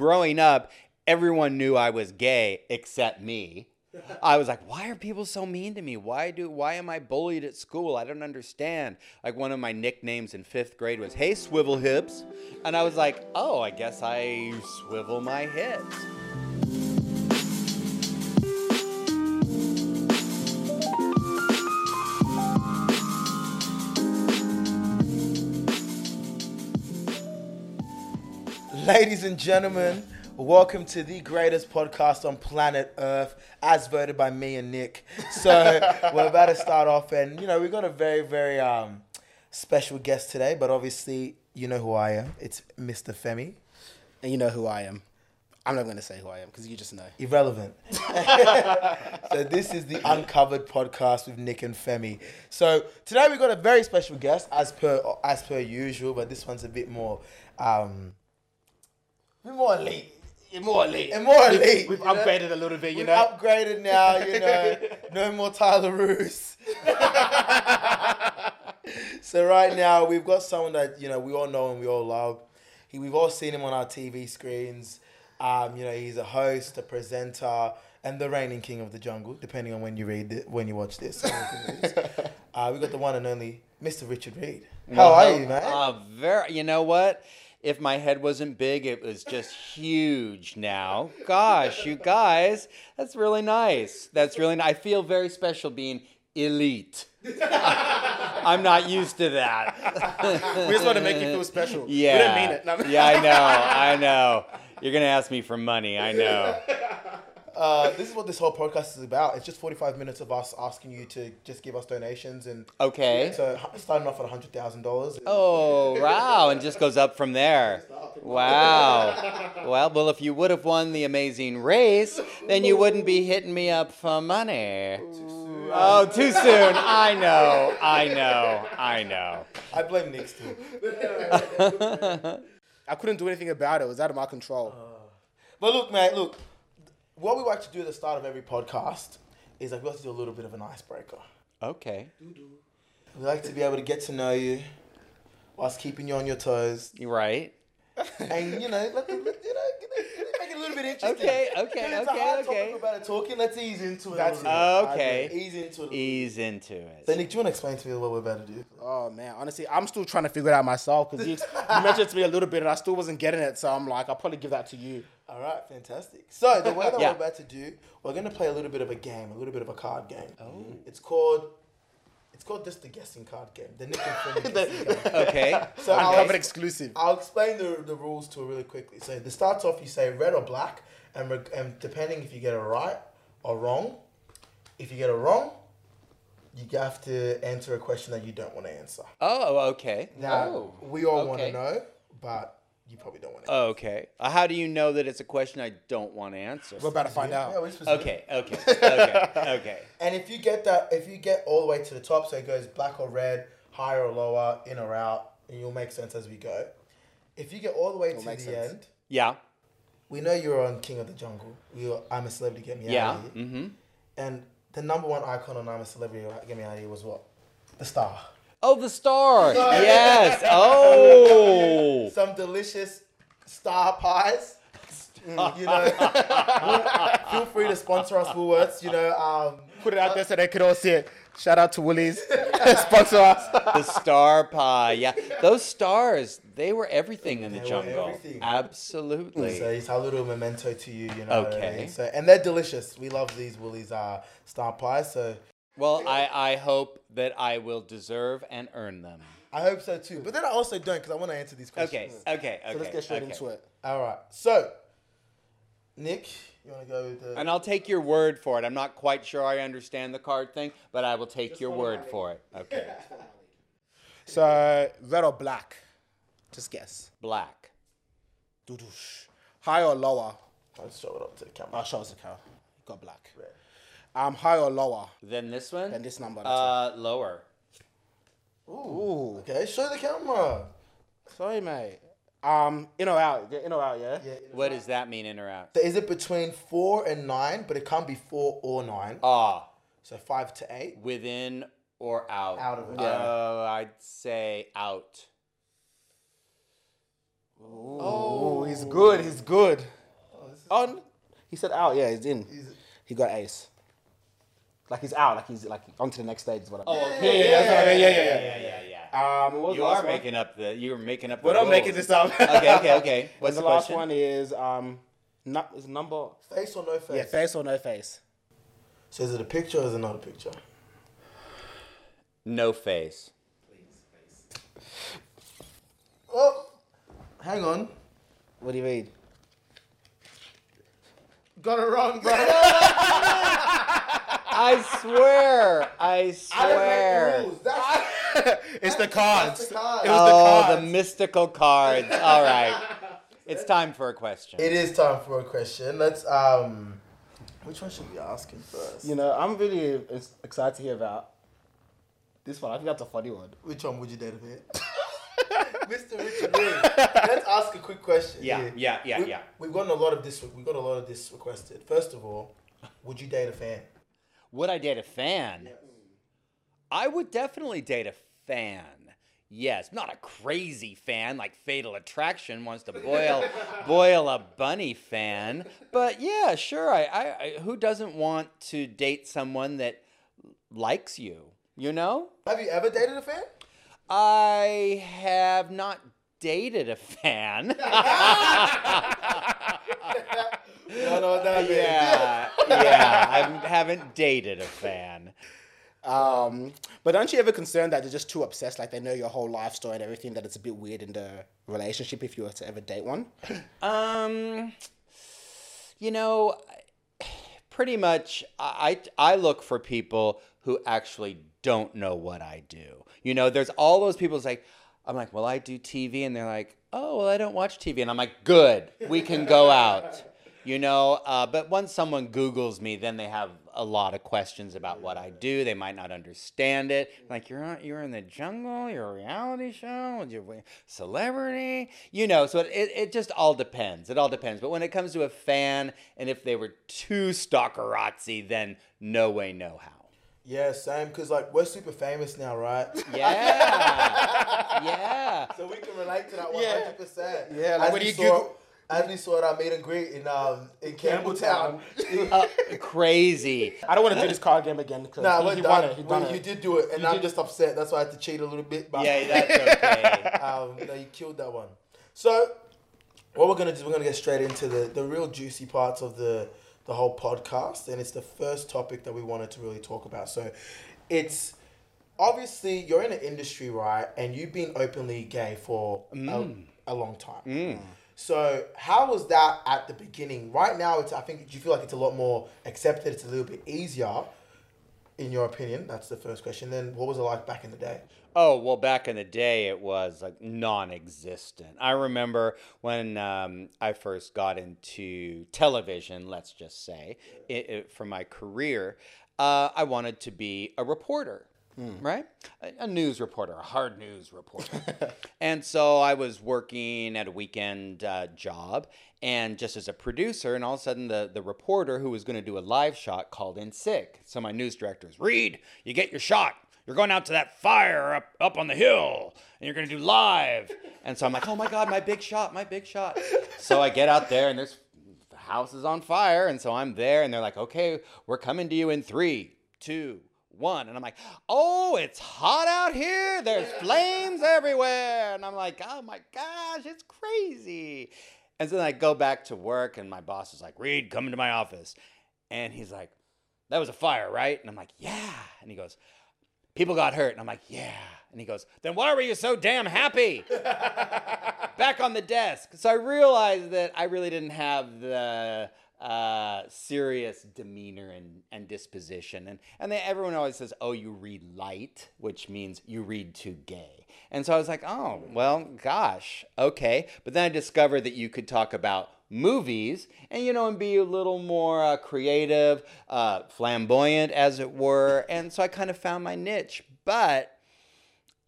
growing up, everyone knew I was gay except me. I was like, why are people so mean to me? Why do why am I bullied at school? I don't understand. Like one of my nicknames in fifth grade was Hey Swivel Hips. And I was like, oh, I guess I swivel my hips. Ladies and gentlemen, welcome to the greatest podcast on planet Earth, as voted by me and Nick. So we're about to start off, and you know we've got a very, very um, special guest today. But obviously, you know who I am. It's Mr. Femi. And you know who I am. I'm not going to say who I am because you just know. Irrelevant. so this is the Uncovered podcast with Nick and Femi. So today we've got a very special guest, as per as per usual, but this one's a bit more, um, a bit more elite. More elite. And more elite. We've you know? upgraded a little bit, you We've know. upgraded now, you know. no more Tyler Roos. so right now we've got someone that you know we all know and we all love. He, we've all seen him on our TV screens. Um, you know, he's a host, a presenter, and the reigning king of the jungle, depending on when you read it, when you watch this. uh, we got the one and only Mr. Richard Reid. How are you, man? Uh, very. You know what? If my head wasn't big, it was just huge. Now, gosh, you guys, that's really nice. That's really. nice. I feel very special being elite. I'm not used to that. we just want to make you feel special. Yeah. We didn't mean it. No. yeah, I know. I know. You're gonna ask me for money. I know. Uh, this is what this whole podcast is about. It's just 45 minutes of us asking you to just give us donations and Okay. so starting off at $100,000. Oh wow, and just goes up from there. Wow. Well, well, if you would have won the amazing race, then you wouldn't be hitting me up for money. Oh, too soon. I know. I know. I know. I blame Nick still. I couldn't do anything about it. It was out of my control. But look, man, look. What we like to do at the start of every podcast is like we like to do a little bit of an icebreaker. Okay. We like to be able to get to know you whilst keeping you on your toes. You right. And, you know, let the, you know, make it a little bit interesting. Okay, okay, It's a okay, hard okay. topic about it talking. Let's ease into it. That's a little bit. Okay. Ease into it. Ease into it. So, Nick, do you want to explain to me what we're about to do? Oh man, honestly, I'm still trying to figure it out myself because you, you mentioned it to me a little bit and I still wasn't getting it. So I'm like, I'll probably give that to you. All right, fantastic. So the way that Yeah. we're about to do, we're going to play a little bit of a game, a little bit of a card game. Oh. Mm. It's called, it's called just the guessing card game. The Nick and Finn guessing card. Okay. So I'll, Uncovered exclusive. I'll explain the, the rules to it really quickly. So the starts off, you say red or black, and, reg- and depending if you get it right or wrong, if you get it wrong, you have to answer a question that you don't want to answer. Oh, okay. Now Oh, we all want to know, but you probably don't want to. Okay. Uh, how do you know that it's a question I don't want to answer? We're about to find Yeah, out. we're specific. Okay, okay, okay, okay. And if you get that, if you get all the way to the top, so it goes black or red, higher or lower, in or out, and you'll make sense as we go. If you get all the way to the sense. end, Yeah, we know you're on King of the Jungle. You, I'm a celebrity. Get me out yeah. of here. Mm-hmm. And the number one icon on I'm a celebrity. Get me out of here was what? The star. Oh, the star. yes. Oh. Some delicious star pies. Mm, you know, feel free to sponsor us, Woolworths. You know, um, Put it out there so they could all see it. Shout out to Woolies. Sponsor us. The star pie. Yeah. Those stars, they were everything in the They were jungle. everything. Absolutely. So it's our little memento to you, you know. what I Okay. mean? So and they're delicious. We love these Woolies uh, star pies. So Well, I, I hope that I will deserve and earn them. I hope so too. But then I also don't because I want to answer these questions. Okay, okay, okay. So let's get straight okay. into it. All right. So Nick, you want to go with the? And I'll take your word for it. I'm not quite sure I understand the card thing, but I will take your word for it. Okay. So red or black? Just guess. Black. Doodosh. High or lower? I'll show it up to the camera. I'll show us the cow. Got black. Um, higher or lower than this one? than this number? Uh, lower. Ooh. Okay, show the camera. Sorry, mate. Um, in or out? Yeah, in or out? Yeah. Yeah. What does that mean, in or out? So is it between four and nine? But it can't be four or nine. Ah, So five to eight. within or out? Out of it. Uh, I'd say out. Oh, he's good. He's good. On. He said out. Yeah, he's in. He got ace. Like he's out. Like he's like on to the next stage. Is what I mean. okay. yeah, yeah, yeah, yeah, yeah, yeah. yeah, yeah, yeah. Um, what was You the last are one? making up the. You're making up. The We're not rules. making this up. Okay, okay, okay. And What's the, the, last question? one is um, nu- is number Face or no face? yeah, face or no face. So is it a picture or is it not a picture? No face. Please, face. Oh, hang on. What do you mean? Got it wrong, bro. I swear. I I didn't make the swear. rules. That's, it's the cards. the cards. It was the Oh, cards. the mystical cards. All right. It's time for a question. it is time for a question. Let's um, which one should we ask him first? You know, I'm really excited to hear about this one. I think that's a funny one. Which one would you date a bit? Mr. Richard Lee. Let's ask a quick question. Yeah, here. yeah, yeah, we, yeah. We've gotten a lot of this. We've got a lot of this requested. First of all, would you date a fan? Would I date a fan? I would definitely date a fan. Yes, not a crazy fan like Fatal Attraction wants to boil boil a bunny fan, but yeah, sure. I, I, I who doesn't want to date someone that likes you? You know, Have you ever dated a fan? I have not dated a fan. No, no, no. yeah, yeah, I haven't dated a fan. Um, but aren't you ever concerned that they're just too obsessed, like they know your whole life story and everything, that it's a bit weird in the relationship if you were to ever date one? Um, you know, pretty much, I I look for people who actually don't know what I do. You know, there's all those people. It's like, I'm like, well, I do TV, and they're like, oh, well, I don't watch TV, and I'm like, good, we can go out. You know, uh, but once someone Googles me, then they have a lot of questions about what I do. They might not understand it. Like you're on, you're in the jungle. You're a reality show. You're a celebrity. You know, so it, it, it just all depends. It all depends. But when it comes to a fan, and if they were too stalkerazzi, then no way, no how. Yeah, same. Cause like we're super famous now, right? Yeah, yeah. So we can relate to that one Yeah. hundred percent. Yeah, like as when you saw, Google- as we saw at our meet and greet in um in Campbelltown. Uh, crazy. I don't want to do this card game again because Nah, he, he done. won it. He Well, done you did do it, and You I'm did- just upset. That's why I had to cheat a little bit. But Yeah, that's okay. um, no, you killed that one. So, what we're gonna do? We're gonna get straight into the the real juicy parts of the the whole podcast, and it's the first topic that we wanted to really talk about. So, it's obviously you're in an industry, right, and you've been openly gay for a, a long time. So, how was that at the beginning? Right now, it's I think do you feel like it's a lot more accepted. It's a little bit easier. In your opinion, that's the first question. Then, what was it like back in the day? Oh, well, back in the day, it was like non existent. I remember when um, I first got into television, let's just say, it, it, for my career, uh, I wanted to be a reporter. Right? A, a news reporter, a hard news reporter. and so I was working at a weekend uh, job and just as a producer, and all of a sudden the, the reporter who was going to do a live shot called in sick. So my news director is, Reid, you get your shot you're going out to that fire up up on the hill and you're going to do live and so i'm like oh my god my big shot my big shot so i get out there and there's house is on fire and so i'm there and they're like okay we're coming to you in three two one and i'm like oh it's hot out here there's flames everywhere and i'm like oh my gosh it's crazy and so then i go back to work and my boss is like reid come into my office and he's like that was a fire right and i'm like yeah and he goes people got hurt. And I'm like, yeah. And he goes, then why were you so damn happy? Back on the desk. So I realized that I really didn't have the uh, serious demeanor and, and disposition. And, and then everyone always says, oh, you read light, which means you read too gay. And so I was like, oh, well, gosh, okay. But then I discovered that you could talk about movies and you know and be a little more uh, creative uh, flamboyant as it were and so i kind of found my niche but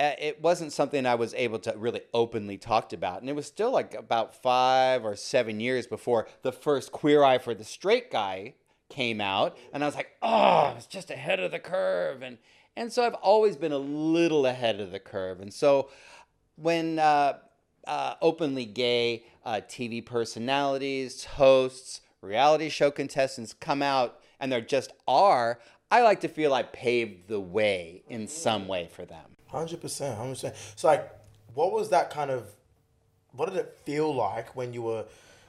it wasn't something i was able to really openly talked about and it was still like about five or seven years before the first queer eye for the straight guy came out and i was like oh i was just ahead of the curve and and so i've always been a little ahead of the curve and so when uh, uh, openly gay uh, TV personalities, hosts, reality show contestants come out and there just are, I like to feel I paved the way in some way for them. Hundred percent, hundred percent. So, like, what was that kind of? What did it feel like when you were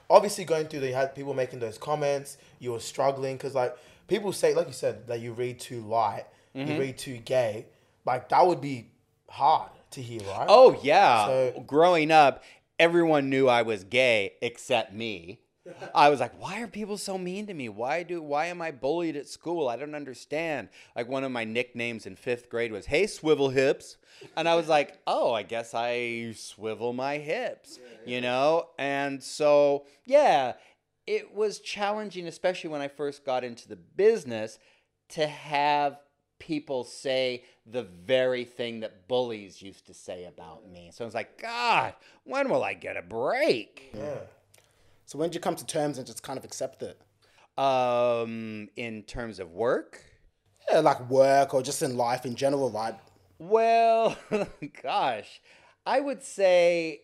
obviously going through? The, you had people making those comments. You were struggling because, like, people say, like you said, that you read too light, you mm-hmm. read too gay. Like, that would be hard to hear, right? Oh yeah. So- Growing up, everyone knew I was gay except me. I was like, why are people so mean to me? Why do why am I bullied at school? I don't understand. Like one of my nicknames in 5th grade was "Hey swivel hips." And I was like, "Oh, I guess I swivel my hips." You know? And so, yeah, it was challenging especially when I first got into the business to have people say the very thing that bullies used to say about me. So I was like, God, when will I get a break? yeah. So when did you come to terms and just kind of accept it? Um, in terms of work, Yeah, like work or just in life in general, right? well, gosh, I would say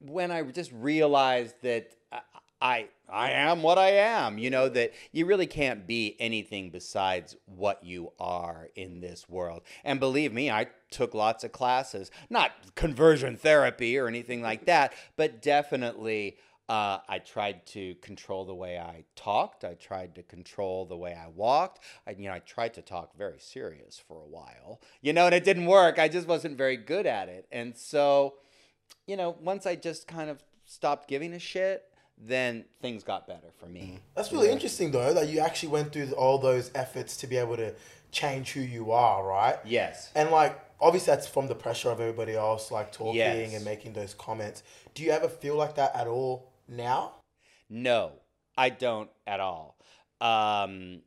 when I just realized that I, I I am what I am, you know, that you really can't be anything besides what you are in this world. And believe me, I took lots of classes, not conversion therapy or anything like that, but definitely uh, I tried to control the way I talked. I tried to control the way I walked. I, you know, I tried to talk very serious for a while, you know, and it didn't work. I just wasn't very good at it. And so, you know, once I just kind of stopped giving a shit, then things got better for me. That's really interesting, though, that you actually went through all those efforts to be able to change who you are, right? Yes. And like, obviously, that's from the pressure of everybody else, like talking Yes. and making those comments. Do you ever feel like that at all now? No, I don't at all. Um,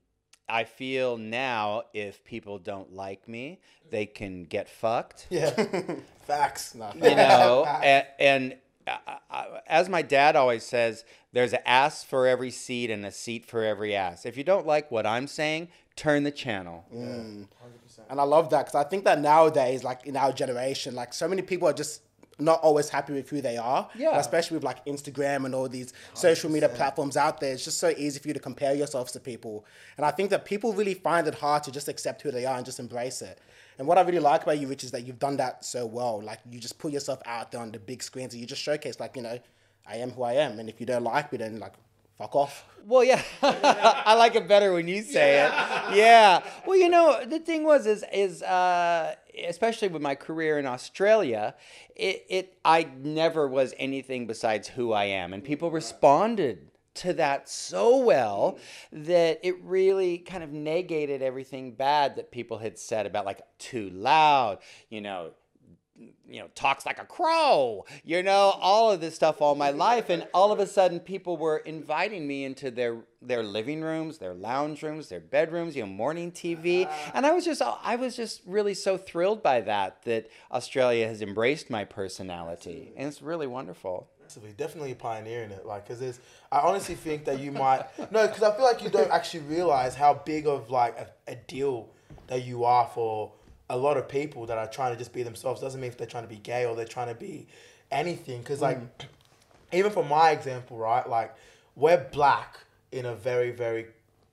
I feel now if people don't like me, they can get fucked. Yeah. Facts. you know and, and uh, uh, as my dad always says there's an ass for every seat and a seat for every ass if you don't like what i'm saying turn the channel And I love that because I think that nowadays, like in our generation, like so many people are just not always happy with who they are. Yeah. Especially with like Instagram and all these social media platforms out there. It's just so easy for you to compare yourselves to people. And I think that people really find it hard to just accept who they are and just embrace it. And what I really like about you, Rich, is that you've done that so well. Like you just put yourself out there on the big screens and you just showcase, like, you know, I am who I am. And if you don't like me, then like, fuck off. well yeah. I like it better when you say it. Yeah. Well you know the thing was is is uh especially with my career in australia it, it i never was anything besides who i am. And people responded to that so well that it really kind of negated everything bad that people had said about like too loud, you know, you know, talks like a crow, you know, all of this stuff all my life. And all of a sudden people were inviting me into their their living rooms, their lounge rooms, their bedrooms, you know, morning TV. Uh-huh. And I was just I was just really so thrilled by that that Australia has embraced my personality. And it's really wonderful. Definitely pioneering it. Like, cause there's, I honestly think that you might no, because I feel like you don't actually realize how big of like a, a deal that you are for a lot of people that are trying to just be themselves. Doesn't mean if they're trying to be gay or they're trying to be anything. Cause like, mm. even for my example, right? Like, we're black in a very, very,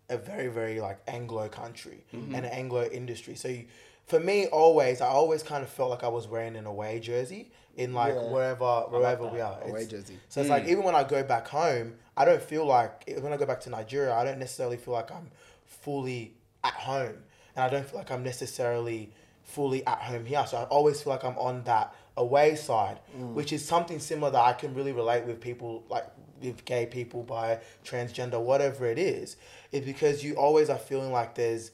a very, very like Anglo country mm-hmm. and an Anglo industry. So you, for me, always, I always kind of felt like I was wearing an away jersey in like Yeah. wherever, wherever we are. Away It's- jersey. So it's like mm. even when I go back home, I don't feel like eh, when I go back to Nigeria, I don't necessarily feel like I'm fully at home, and I don't feel like I'm necessarily fully at home here. So I always feel like I'm on that away side, mm. which is something similar that I can really relate with people like with gay people, by transgender, whatever it is. Is because you always are feeling like there's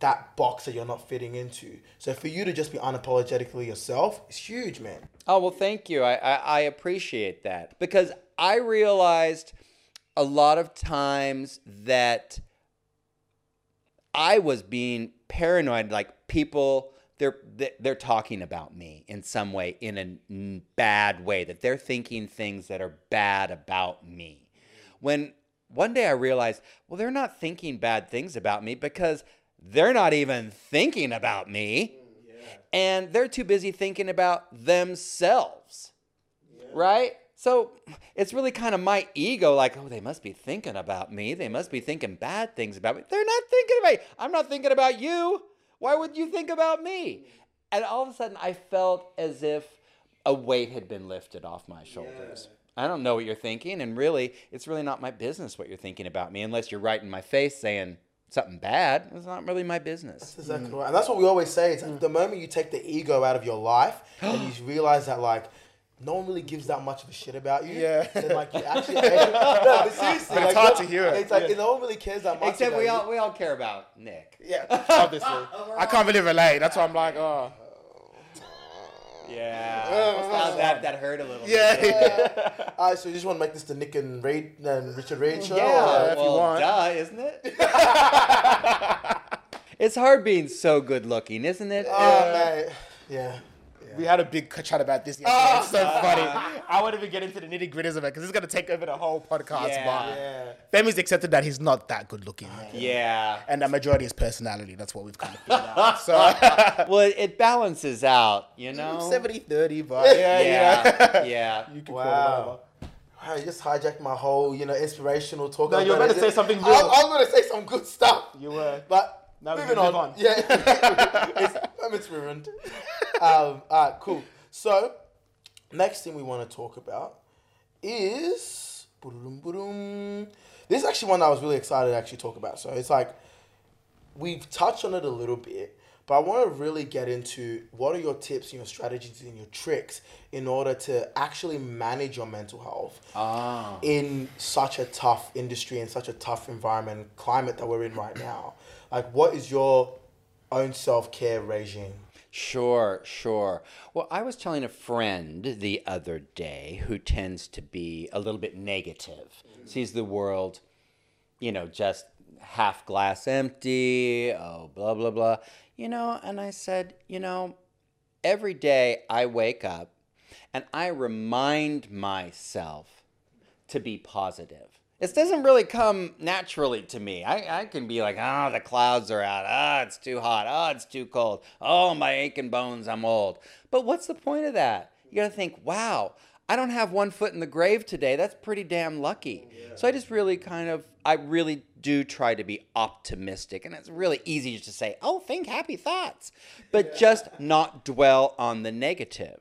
that box that you're not fitting into. So for you to just be unapologetically yourself is huge, man. Oh well, thank you. I, I I appreciate that because I realized a lot of times that I was being paranoid. Like people, they're they- they're talking about me in some way, in a bad way. That they're thinking things that are bad about me. When one day I realized, well, they're not thinking bad things about me because they're not even thinking about me mm, and they're too busy thinking about themselves. right? So it's really kind of my ego, like, oh, they must be thinking about me. They must be thinking bad things about me. They're not thinking about me. I'm not thinking about you. Why would you think about me? And all of a sudden, I felt as if a weight had been lifted off my shoulders. I don't know what you're thinking, and really, it's really not my business what you're thinking about me, unless you're right in my face saying something bad. It's not really my business. That's exactly right. And that's what we always say. It's like mm. the moment you take the ego out of your life and you realize that like no one really gives that much of a shit about you. Yeah. Then like you actually no, but seriously, But it's like, hard no- to hear. It's like Yeah. no one really cares that much. Except about we you. all we all care about Nick. Yeah, obviously. Oh, I can't really relate. That's why I'm like, oh. Yeah, oh. that that hurt a little. Yeah. bit. yeah. All right, so you just want to make this the Nick and Reid and Richard Reid show? Yeah, if you well, want. duh, isn't it? it's hard being so good looking, isn't it? Oh, uh, mate. Yeah. We had a big chat about this yesterday. Oh. it's so funny. I won't even get into the nitty gritties of it because it's going to take over the whole podcast. Yeah. But Yeah. Femi's accepted that he's not that good looking. yeah. And the majority is personality. That's what we've kind of figured out. So Well, it, it balances out, you know. Mm, 70 30, but yeah, Yeah, yeah. yeah. You can Wow. call it Wow, you just hijacked my whole, you know, inspirational talk. No, I was you were gonna about to say something I, real. I was going to say some good stuff. You were. But Now we moving can on. move on. Yeah, it's, it's ruined. Um, all right, cool. So, next thing we want to talk about is. This is actually one that I was really excited to actually talk about. So it's like we've touched on it a little bit, but I want to really get into what are your tips and your strategies and your tricks in order to actually manage your mental health Ah. in such a tough industry and such a tough environment climate that we're in right now. Like, what is your own self care regime? Sure, sure. Well, I was telling a friend the other day who tends to be a little bit negative, sees the world, you know, just half glass empty, oh, blah, blah, blah. You know, and I said, you know, every day I wake up and I remind myself to be positive. It doesn't really come naturally to me. I, I can be like, oh, the clouds are out. Ah, it's too hot. Oh, it's too cold. Oh, my aching bones, I'm old. But what's the point of that? You got to think, wow, I don't have one foot in the grave today. That's pretty damn lucky. So I just really kind of, I really do try to be optimistic. And it's really easy to say, oh, think happy thoughts, but just not dwell on the negative.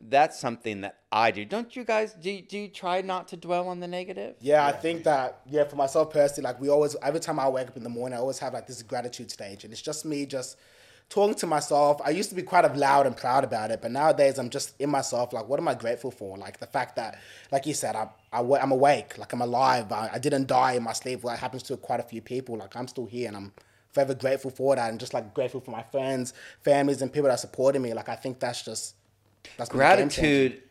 That's something that I do. Don't you guys, do, do you try not to dwell on the negative? Yeah, I think that yeah, for myself personally, like we always every time I wake up in the morning, I always have like this gratitude stage, and it's just me just talking to myself. I used to be quite of loud and proud about it, but nowadays I'm just in myself. Like, what am I grateful for? Like the fact that, like you said, I, I am awake, like I'm alive. I, I didn't die in my sleep. Well, it happens to quite a few people. Like I'm still here, and I'm forever grateful for that, and just like grateful for my friends, families, and people that supported me. Like I think that's just that's been a game changer. Gratitude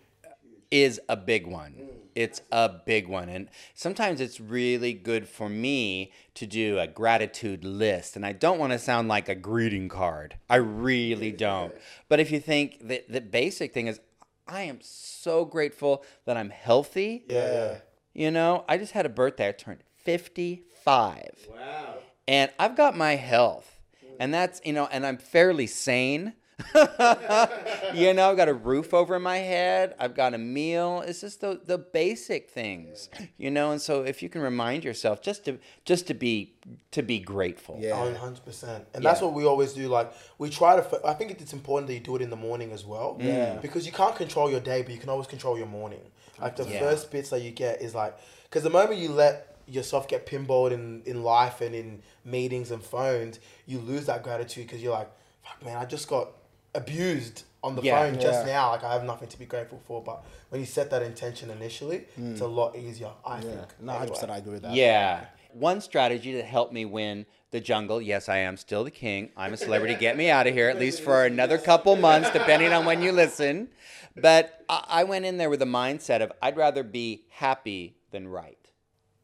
is a big one. It's a big one. And sometimes it's really good for me to do a gratitude list. And I don't want to sound like a greeting card. I really don't. But if you think that the basic thing is, I am so grateful that I'm healthy. Yeah. You know, I just had a birthday. I turned 55. Wow. And I've got my health. And that's, you know, and I'm fairly sane. you know, I've got a roof over my head. I've got a meal. It's just the, the basic things, you know. And so, if you can remind yourself just to just to be to be grateful. Yeah. Oh, 100%. And that's what we always do. Like, we try to, I think it's important that you do it in the morning as well. Yeah. Because you can't control your day, but you can always control your morning. Like, the Yeah. first bits that you get is like, because the moment you let yourself get pinballed in, in life and in meetings and phones, you lose that gratitude because you're like, fuck, man, I just got abused on the Yeah. phone just Yeah. now. Like, I have nothing to be grateful for. But when you set that intention initially, it's mm. a lot easier, I think. Yeah, no, 100 percent I agree with that. Yeah. One strategy that helped me win the jungle. Yes, I am still the king. I'm a celebrity. Get me out of here, at least for another couple months, depending on when you listen. But I, I went in there with a mindset of I'd rather be happy than right.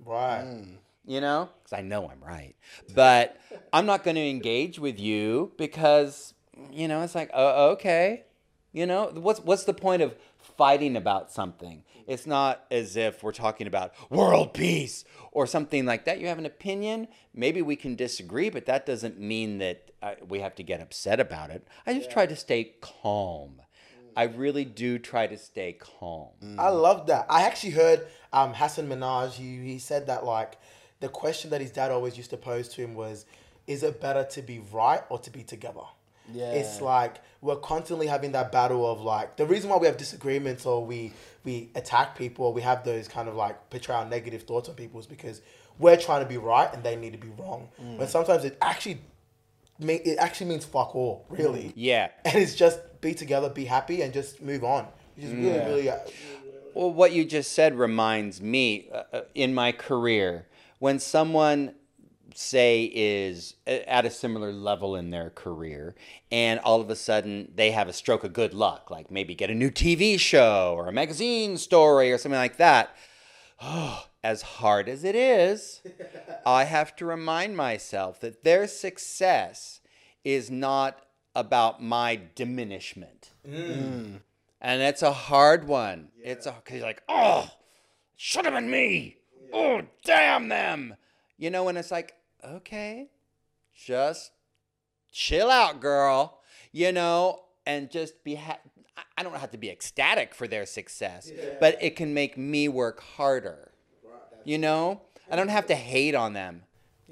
Right. Mm. you know, because I know I'm right. But I'm not going to engage with you because, you know, it's like, uh, okay, you know, what's what's the point of fighting about something? It's not as if we're talking about world peace or something like that. You have an opinion, maybe we can disagree, but that doesn't mean that uh, we have to get upset about it. I just try to stay calm. I really do try to stay calm. I love that. I actually heard um, Hasan Minhaj. He he said that like the question that his dad always used to pose to him was, "Is it better to be right or to be together?" Yeah. It's like we're constantly having that battle of like the reason why we have disagreements or we we attack people or we have those kind of like portray our negative thoughts on people is because we're trying to be right and they need to be wrong. When sometimes it actually it actually means fuck all, really. Yeah. And it's just be together, be happy, and just move on. Which is really, really. Uh, Well, what you just said reminds me uh, uh, in my career when someone say is at a similar level in their career and all of a sudden they have a stroke of good luck like maybe get a new TV show or a magazine story or something like that oh, as hard as it is I have to remind myself that their success is not about my diminishment mm. and it's a hard one. It's a because you're like, oh, should have been me. Oh, damn them. You know, and it's like, okay, just chill out, girl. You know, and just be. Ha- I- don't have to be ecstatic for their success, but it can make me work harder. You know, I don't have to hate on them.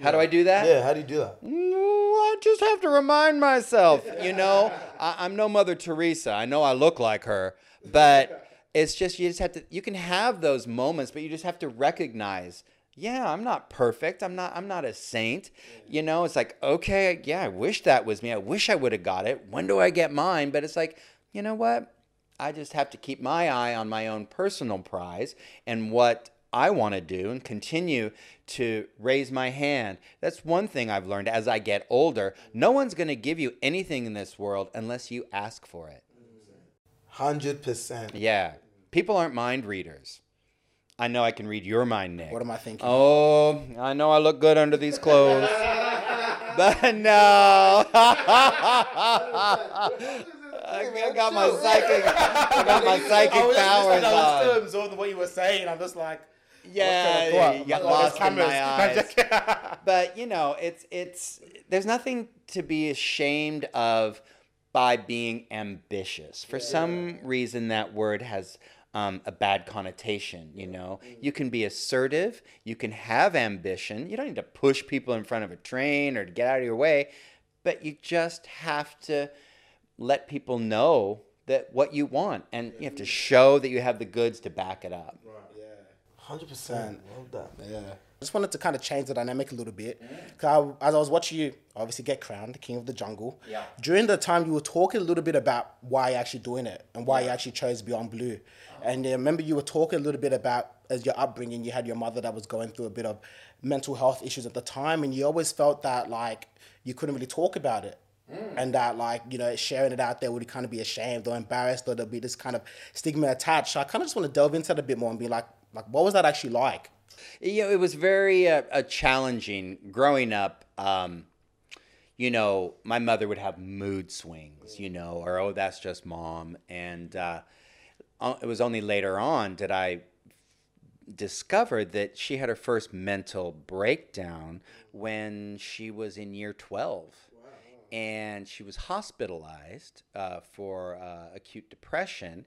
How do I do that? yeah, how do you do that? Mm, I just have to remind myself, you know, I, I'm no Mother Teresa. I know I look like her, but it's just you just have to. You can have those moments, but you just have to recognize. Yeah, I'm not perfect. I'm not. I'm not a saint. You know, it's like okay, yeah. I wish that was me. I wish I would have got it. When do I get mine? But it's like, you know what? I just have to keep my eye on my own personal prize and what I want to do and continue to raise my hand. That's one thing I've learned as I get older. No one's going to give you anything in this world unless you ask for it. Hundred percent. Yeah. People aren't mind readers. I know I can read your mind, Nick. What am I thinking? Oh, I know I look good under these clothes. but no. I got my psychic I got my psychic I was, powers I was still on. absorbing what you were saying. I'm just like, Yeah, what's going on? you got Like, oh, lost in my eyes. but you know, it's it's there's nothing to be ashamed of by being ambitious. For some reason, that word has um, a bad connotation. You know, you can be assertive, you can have ambition. You don't need to push people in front of a train or to get out of your way, but you just have to let people know that what you want, and you have to show that you have the goods to back it up. Right. Yeah, Hundred percent. Love that. Yeah. I just wanted to kind of change the dynamic a little bit. 'Cause I, as I was watching you, obviously get crowned king of the jungle. Yeah. During the time, you were talking a little bit about why you're actually doing it and why you actually chose Beyond Blue. And I remember you were talking a little bit about as your upbringing, you had your mother that was going through a bit of mental health issues at the time, and you always felt that like you couldn't really talk about it. And that, like, you know, sharing it out there would kind of be ashamed or embarrassed, or there'd be this kind of stigma attached. So I kind of just want to delve into that a bit more and be like, like, what was that actually like? you know, it was very uh, uh, challenging growing up. Um, you know, my mother would have mood swings, you know, or oh, that's just mom. And uh, it was only later on did I discover that she had her first mental breakdown when she was in year 12. And she was hospitalized uh, for uh, acute depression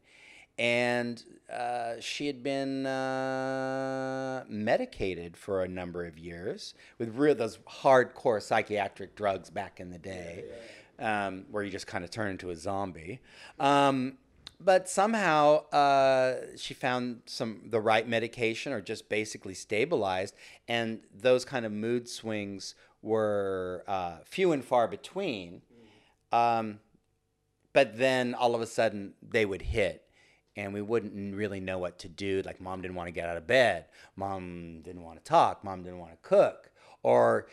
and uh, she had been uh, medicated for a number of years with real those hardcore psychiatric drugs back in the day, um, where you just kind of turn into a zombie. Um, but somehow uh, she found some the right medication, or just basically stabilized, and those kind of mood swings were uh, few and far between. Um, but then all of a sudden they would hit and we wouldn't really know what to do. Like mom didn't want to get out of bed. Mom didn't want to talk. Mom didn't want to cook. Or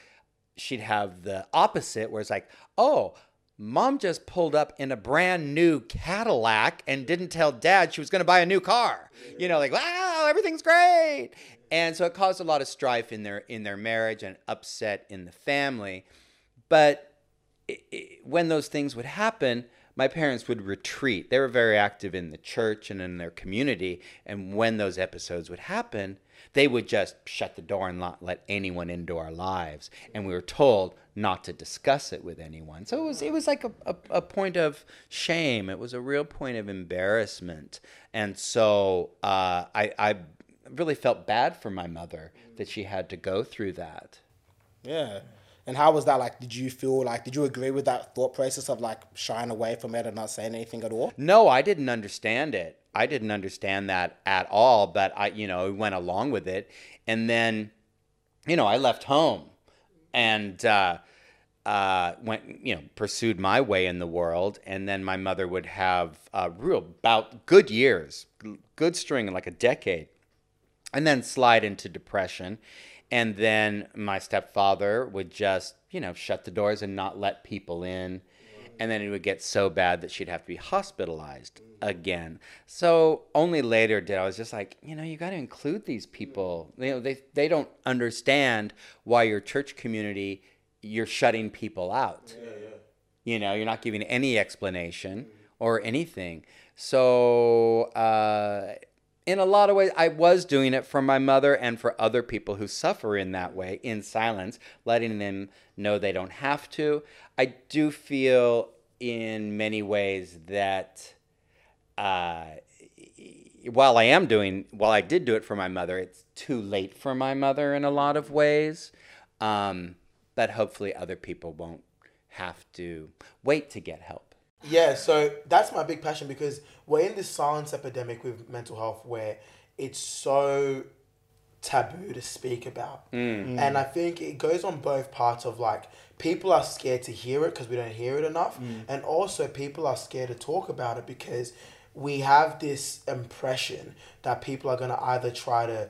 she'd have the opposite where it's like oh mom just pulled up in a brand new cadillac and didn't tell dad she was going to buy a new car. You know like wow everything's great. And so it caused a lot of strife in their in their marriage and upset in the family. But i i when those things would happen, my parents would retreat. They were very active in the church and in their community. And when those episodes would happen, they would just shut the door and not let anyone into our lives. And we were told not to discuss it with anyone. So it was, it was like a, a, a point of shame. It was a real point of embarrassment. And so uh, I, I really felt bad for my mother that she had to go through that. Yeah. And how was that like? Did you feel like, did you agree with that thought process of like shying away from it and not saying anything at all? No, I didn't understand it. I didn't understand that at all, but I, you know, went along with it. And then, you know, I left home and uh, uh, went, you know, pursued my way in the world. And then my mother would have uh, real about good years, good string, like a decade, and then slide into depression. And then my stepfather would just, you know, shut the doors and not let people in. And then it would get so bad that she'd have to be hospitalized again. So only later did I was just like, you know, you got to include these people. You know, they they don't understand why your church community you're shutting people out. Yeah, yeah. You know, you're not giving any explanation or anything. So uh, in a lot of ways, I was doing it for my mother and for other people who suffer in that way, in silence, letting them know they don't have to. I do feel in many ways that uh, while I am doing, while I did do it for my mother, it's too late for my mother in a lot of ways. Um, but hopefully, other people won't have to wait to get help. Yeah, so that's my big passion because we're in this silence epidemic with mental health where it's so taboo to speak about. Mm. And I think it goes on both parts of like people are scared to hear it because we don't hear it enough. Mm. And also people are scared to talk about it because we have this impression that people are going to either try to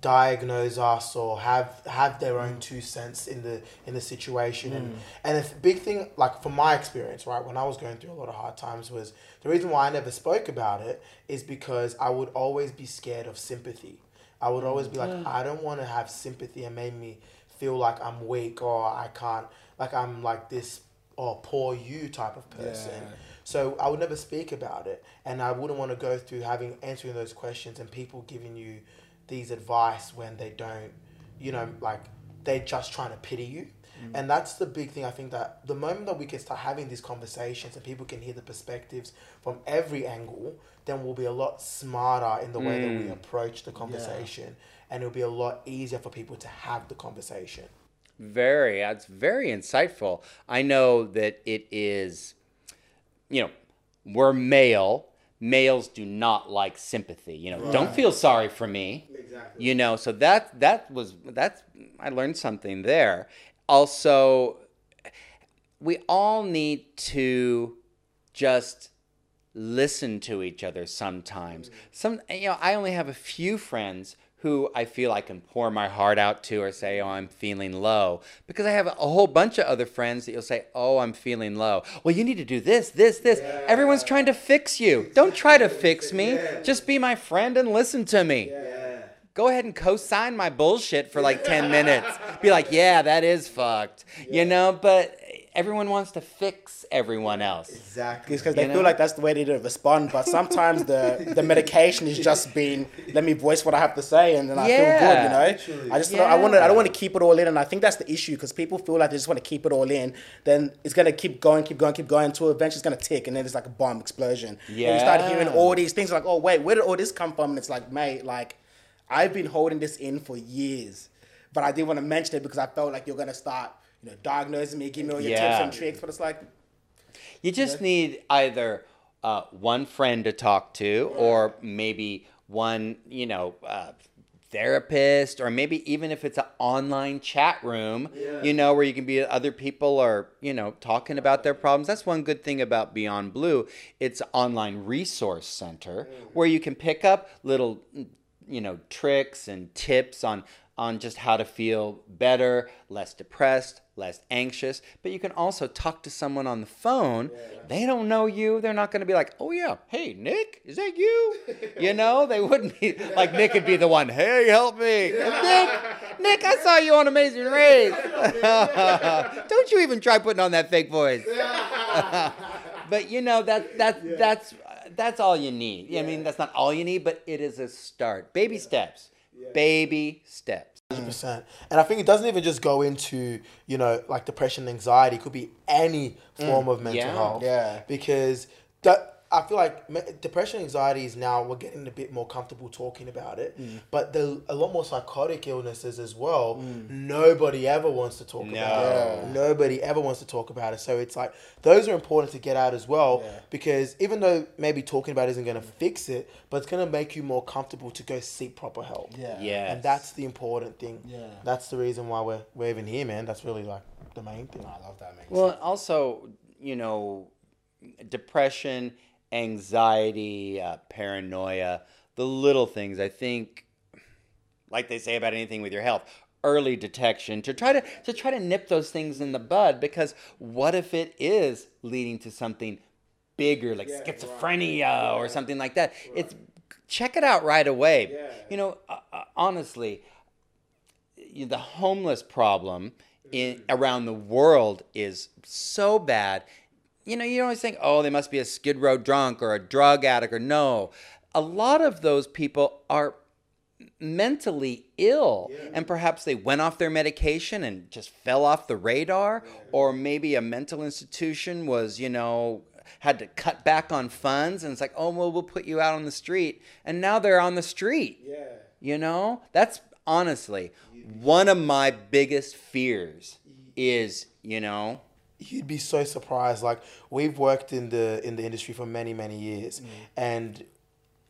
diagnose us or have have their own two cents in the in the situation mm. and and the big thing like from my experience right when I was going through a lot of hard times was the reason why I never spoke about it is because I would always be scared of sympathy I would always be like mm. I don't want to have sympathy and make me feel like I'm weak or I can't like I'm like this or poor you type of person yeah. so I would never speak about it and I wouldn't want to go through having answering those questions and people giving you these advice when they don't, you know, like they're just trying to pity you. Mm. And that's the big thing. I think that the moment that we can start having these conversations and people can hear the perspectives from every angle, then we'll be a lot smarter in the way that we mm. approach the conversation. Yeah. And it'll be a lot easier for people to have the conversation. Very. That's very insightful. I know that it is, you know, we're male males do not like sympathy. You know, right. don't feel sorry for me. Exactly. You know, so that that was that's I learned something there. Also, we all need to just listen to each other sometimes. Mm-hmm. Some you know, I only have a few friends who I feel I can pour my heart out to or say, oh, I'm feeling low. Because I have a whole bunch of other friends that you'll say, oh, I'm feeling low. Well, you need to do this, this, this. Yeah. Everyone's trying to fix you. Don't try to fix me. Yeah. Just be my friend and listen to me. Yeah. Go ahead and co sign my bullshit for like 10 minutes. Be like, yeah, that is fucked. You know, but everyone wants to fix everyone else. Exactly. Because they know? feel like that's the way they respond. But sometimes the, the medication is just being let me voice what I have to say, and then I yeah. feel good. You know, Literally. I just yeah. I want to I don't want to keep it all in, and I think that's the issue because people feel like they just want to keep it all in. Then it's gonna keep going, keep going, keep going until eventually it's gonna tick, and then it's like a bomb explosion. Yeah. And you start hearing all these things like, oh wait, where did all this come from? And it's like, mate, like I've been holding this in for years, but I didn't want to mention it because I felt like you're gonna start you know, diagnosing me, give me all your yeah. tips and tricks. But it's like, you just you know? need either uh, one friend to talk to, or maybe one, you know, uh, therapist, or maybe even if it's an online chat room, yeah. you know, where you can be other people are, you know, talking about their problems. That's one good thing about Beyond Blue. It's an online resource center mm-hmm. where you can pick up little, you know, tricks and tips on on just how to feel better, less depressed, less anxious. But you can also talk to someone on the phone. Yeah. They don't know you. They're not going to be like, oh, yeah, hey, Nick, is that you? you know, they wouldn't be like Nick would be the one, hey, help me. Nick, Nick, I saw you on Amazing Race. don't you even try putting on that fake voice. but you know that that that's that's all you need. I mean, that's not all you need, but it is a start. Baby steps. Baby steps. Hundred percent, and I think it doesn't even just go into you know like depression, and anxiety. It could be any mm. form of mental Yeah. health. Yeah. because that I feel like me- depression, anxiety is now we're getting a bit more comfortable talking about it. Mm. But the a lot more psychotic illnesses as well. Nobody ever wants to talk about. It. Nobody ever wants to talk about it. So it's like those are important to get out as well Yeah. because even though maybe talking about it isn't going to fix it, but it's going to make you more comfortable to go seek proper help. Yeah. Yes. And that's the important thing. Yeah. That's the reason why we're, we're even here, man. That's really like the main thing. I love that, man. Well, also, you know, depression, anxiety, uh, paranoia, the little things. I think, like they say about anything with your health, early detection to try to to try to nip those things in the bud. Because what if it is leading to something bigger, like schizophrenia or something like that? It's check it out right away. You know, uh, uh, honestly, you- the homeless problem in around the world is so bad. You know, you always think, oh, they must be a skid row drunk or a drug addict or no. A lot of those people are mentally ill and perhaps they went off their medication and just fell off the radar or maybe a mental institution was you know had to cut back on funds and it's like oh well we'll put you out on the street and now they're on the street yeah. you know, that's honestly one of my biggest fears is, you know, You'd be so surprised. Like we've worked in the in the industry for many many years, mm. and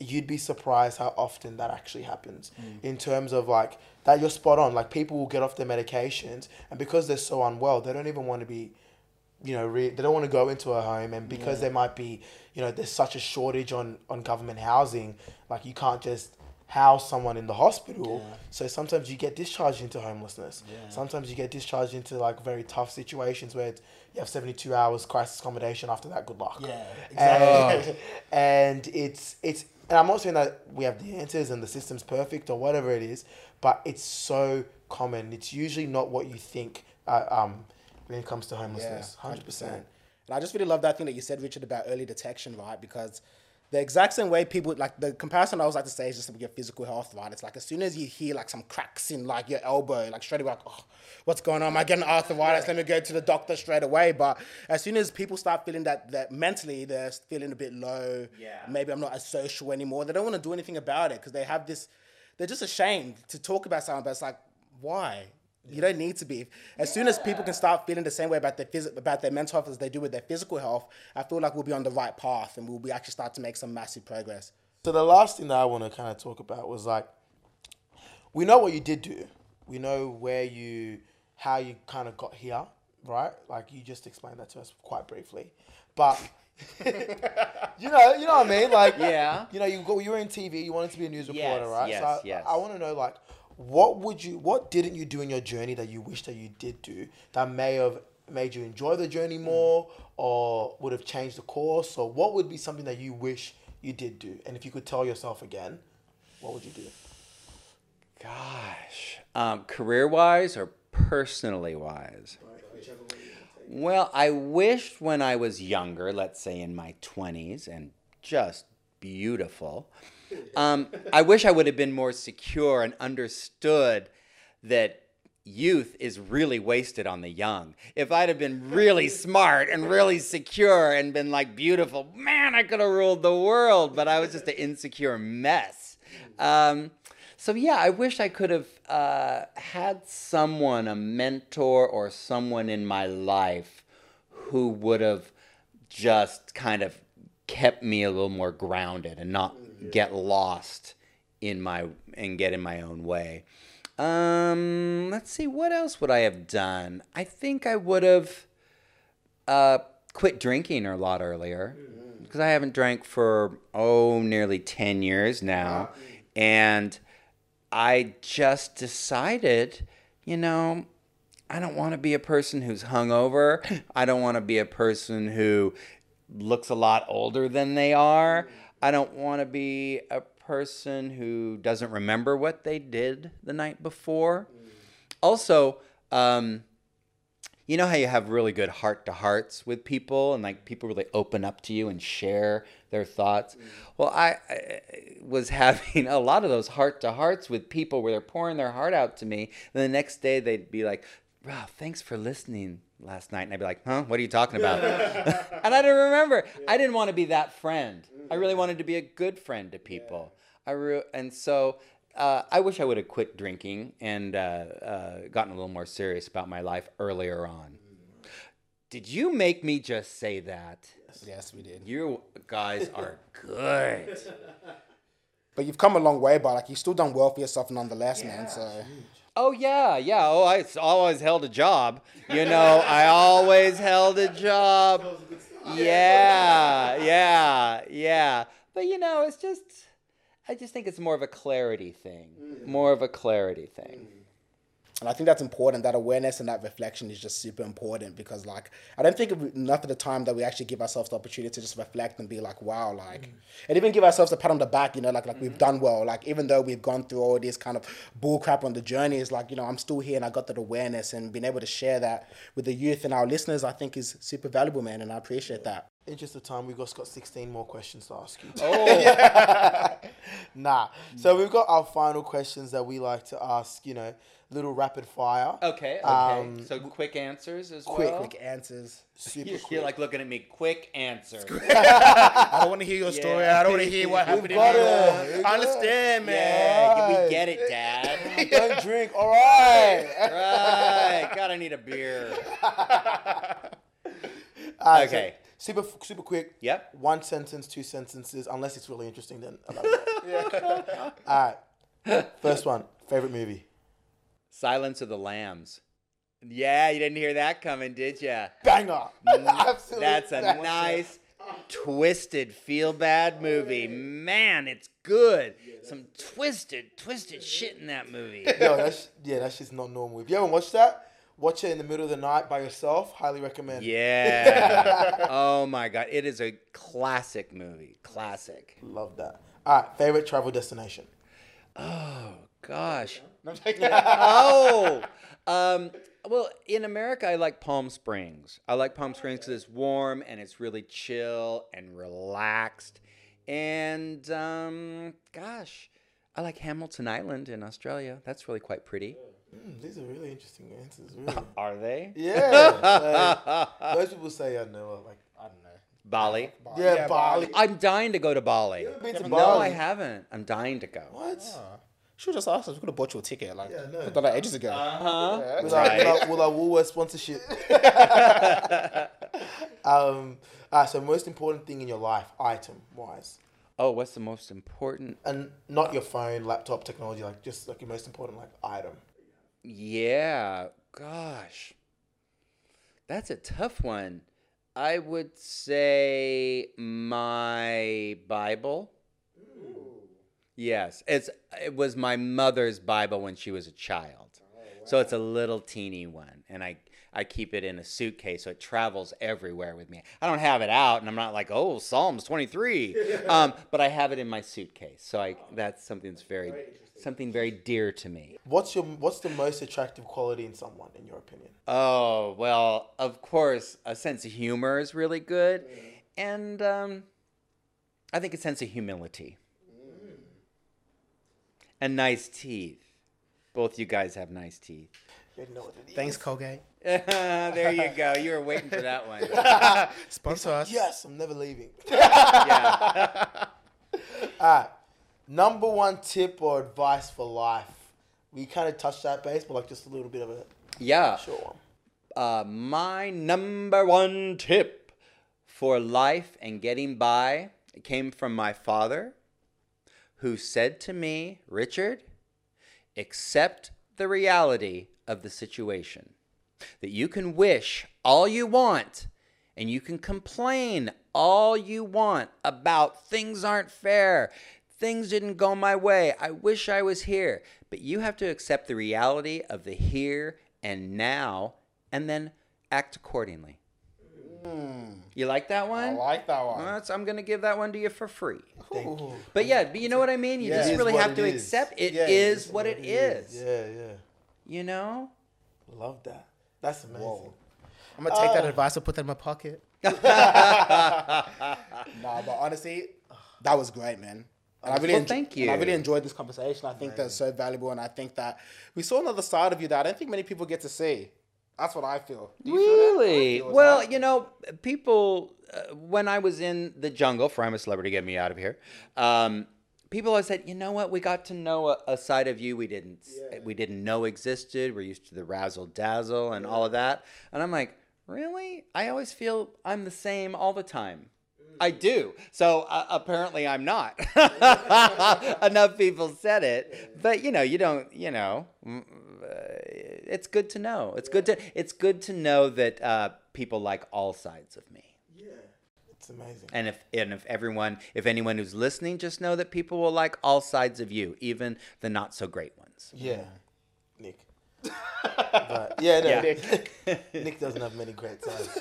you'd be surprised how often that actually happens. Mm. In terms of like that, you're spot on. Like people will get off their medications, and because they're so unwell, they don't even want to be you know, re- they don't want to go into a home, and because there might be, you know, there's such a shortage on on government housing, like you can't just house someone in the hospital. So sometimes you get discharged into homelessness. Sometimes you get discharged into like very tough situations where it's, you have 72 hours crisis accommodation. After that, good luck. Yeah, And, and it's it's and I'm not saying that we have the answers and the system's perfect or whatever it is, but it's so common. It's usually not what you think. Uh, um, when it comes to homelessness, hundred percent. And I just really love that thing that you said, Richard, about early detection, right? Because the exact same way people like the comparison I always like to say is just with your physical health, right? It's like as soon as you hear like some cracks in like your elbow, like straight away, like, oh, what's going on? Am I getting arthritis? Let me go to the doctor straight away. But as soon as people start feeling that that mentally they're feeling a bit low, Yeah. maybe I'm not as social anymore. They don't want to do anything about it because they have this. They're just ashamed to talk about something, but it's like, why? You don't need to be. As soon as people can start feeling the same way about their phys- about their mental health as they do with their physical health, I feel like we'll be on the right path and we'll be actually start to make some massive progress. So the last thing that I want to kind of talk about was like, we know what you did do. We know where you, how you kind of got here, right? Like you just explained that to us quite briefly, but you know, you know what I mean? Like, Yeah. you know, you go, you were in TV, you wanted to be a news reporter, Yes, right? yes, so I, yes. I want to know like, what would you, what didn't you do in your journey that you wish that you did do that may have made you enjoy the journey more, or would have changed the course, or what would be something that you wish you did do, and if you could tell yourself again, what would you do? gosh, um, career wise or personally wise? Well, I wished when I was younger, let's say in my 20s, and just beautiful, um, I wish I would have been more secure and understood that youth is really wasted on the young. If I'd have been really smart and really secure and been like beautiful, man, I could have ruled the world, but I was just an insecure mess. Um, so yeah, I wish I could have uh, had someone, a mentor or someone in my life who would have just kind of kept me a little more grounded and not get lost in my and get in my own way. Um, let's see, what else would I have done? I think I would have uh, quit drinking a lot earlier because I haven't drank for oh nearly ten years now, and I just decided, you know, I don't want to be a person who's hungover. I don't want to be a person who looks a lot older than they are. I don't want to be a person who doesn't remember what they did the night before. Also, um, you know how you have really good heart to hearts with people and like people really open up to you and share their thoughts. Well, I, I was having a lot of those heart to hearts with people where they're pouring their heart out to me. And the next day they'd be like, Wow, thanks for listening last night. And I'd be like, Huh? What are you talking about? and I didn't remember. I didn't want to be that friend. I really wanted to be a good friend to people. I re- and so uh, I wish I would have quit drinking and uh, uh, gotten a little more serious about my life earlier on. Did you make me just say that? Yes, we did. You guys are good. But you've come a long way, but like you've still done well for yourself nonetheless, man. So Oh yeah, yeah. Oh, I always held a job. You know, I always held a job. Yeah, yeah, yeah. But you know, it's just, I just think it's more of a clarity thing. More of a clarity thing. And I think that's important. That awareness and that reflection is just super important because, like, I don't think enough of the time that we actually give ourselves the opportunity to just reflect and be like, "Wow!" Like, mm. and even give ourselves a pat on the back. You know, like, like we've mm-hmm. done well. Like, even though we've gone through all this kind of bull crap on the journey, is like, you know, I'm still here and I got that awareness and being able to share that with the youth and our listeners. I think is super valuable, man, and I appreciate that. In just the time, we've just got 16 more questions to ask you. Oh, Nah. So we've got our final questions that we like to ask, you know, little rapid fire. okay, okay. Um, so quick answers as quick, well. Quick answers. Super You're, quick. you're like looking at me. Quick answers. I don't want to hear your story. Yeah. I don't want to hear what happened in got you. I understand, man. yeah, we get it, Dad. Don't drink. All right. right. God, I need a beer. All right, so Okay. super, super quick. Yep. One sentence, two sentences. Unless it's really interesting, then elaborate. All right. First one. Favorite movie. Silence of the Lambs. Yeah, you didn't hear that coming, did ya? Banger. Mm, Absolutely. That's a nice, twisted, feel bad movie. Man, it's good. Some twisted, twisted shit in that movie. Yo, that's yeah, that's just not normal. If you haven't watched that, watch it in the middle of the night by yourself. Highly recommend. Yeah. Oh my God. It is a classic movie. Classic. Love that. All right. Favorite travel destination. Oh gosh. oh. Um, well, in America, I like Palm Springs. I like Palm Springs because it's warm and it's really chill and relaxed. And um, gosh, I like Hamilton Island in Australia. That's really quite pretty. Mm, these are really interesting answers. Really. Are they? Yeah. like, most people say I know. Like I don't know. Bali. yeah, Bali. I'm dying to go to Bali. been to No, Bali? I haven't. I'm dying to go. What? Should have just asked us. We could have bought you a ticket. Like, Yeah, no. I done that ages ago. Uh huh? With, our, with, our, with our Woolworths sponsorship. um, ah, so most important thing in your life, item wise, Oh, what's the most important? and not your phone, laptop, technology, like just like your most important like item. Yeah, gosh. That's a tough one. I would say my Bible. Yes, it's it was my mother's Bible when she was a child. So it's a little teeny one and I I keep it in a suitcase so it travels everywhere with me. I don't have it out and I'm not like, "Oh, Psalms 23." um, but I have it in my suitcase. So I that's something that's very something very dear to me. What's your What's the most attractive quality in someone, in your opinion? Oh, well, of course, a sense of humor is really good. And um, I think a sense of humility. And nice teeth. Both you guys have nice teeth. You know what it is. Thanks, Colgate. there you go. You were waiting for that one. Sponsor us. Yes, I'm never leaving. Yeah. All right. Number one tip or advice for life. We kind of touched that base, but like just a little bit of a Yeah. short one. Uh, my number one tip for life and getting by came from my father, who said to me, Richard, accept the reality of the situation. That you can wish all you want and you can complain all you want about things aren't fair. Things didn't go my way. I wish I was here. But you have to accept the reality of the here and now and then act accordingly. Hmm. You like that one? I like that one. Well, that's- I'm going to give that one to you for free. Thank you. But yeah, but you know what I mean? You Yeah. just It is really what have it to is. accept it Yeah, is it what it is. Yeah, yeah. You know? Love that. That's amazing. Whoa. I'm gonna take that uh, advice and put that in my pocket. nah, but honestly, that was great, man. And I really, Well, enjo- thank and I you. really enjoyed this conversation. I think that's so valuable, and I think that we saw another side of you that I don't think many people get to see. That's what I feel. You feel that? I Really? feel Well, you know, people, uh, when I was in the jungle for I'm a Celebrity, Get Me Out of Here, um, people always said, you know what, we got to know a, a side of you we didn't we didn't know existed. We're used to the razzle dazzle and all of that. And I'm like, really? I always feel I'm the same all the time. I do. So uh, apparently I'm not. Enough people said it, but you know, you don't. You know, mm, uh, it's good to know. It's good to. It's good to know that uh, people like all sides of me. Yeah, it's amazing. And if and if everyone, if anyone who's listening, just know that people will like all sides of you, even the not so great ones. Yeah, Nick. but yeah, no, Yeah. Nick. Nick doesn't have many great sides.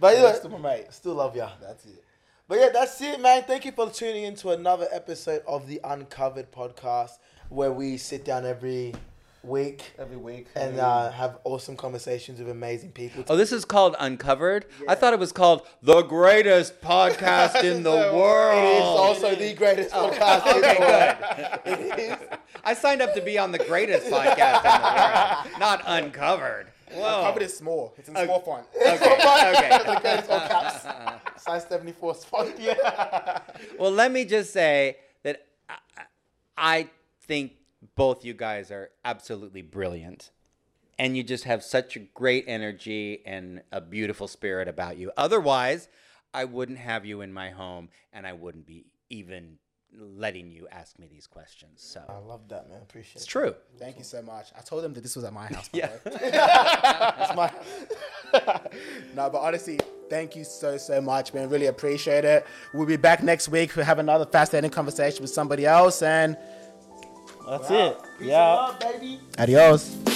But yeah, Still my mate. still love ya. That's it. But yeah, that's it, man. Thank you for tuning in to another episode of the Uncovered podcast, where we sit down every week Every week. and uh, have awesome conversations with amazing people. Oh, this is called Uncovered. I thought it was called the greatest podcast in the world. It is also the greatest podcast. in the world. good. It is. I signed up to be on the greatest podcast in the world, not Uncovered. Whoa. Covered is small. It's in small font. Okay, okay. The greatest all caps. Size 74 spot. Yeah. Well, let me just say that I, I think both you guys are absolutely brilliant. And you just have such a great energy and a beautiful spirit about you. Otherwise, I wouldn't have you in my home and I wouldn't be even letting you ask me these questions. So I love that, man. Appreciate it. it's it. true. Thank you so much. I told them that this was at my house. Yeah. That's my. no, but honestly, thank you so so much, man. Really appreciate it. We'll be back next week. We'll have another fascinating conversation with somebody else, and that's it. Peace and love, baby. Adios.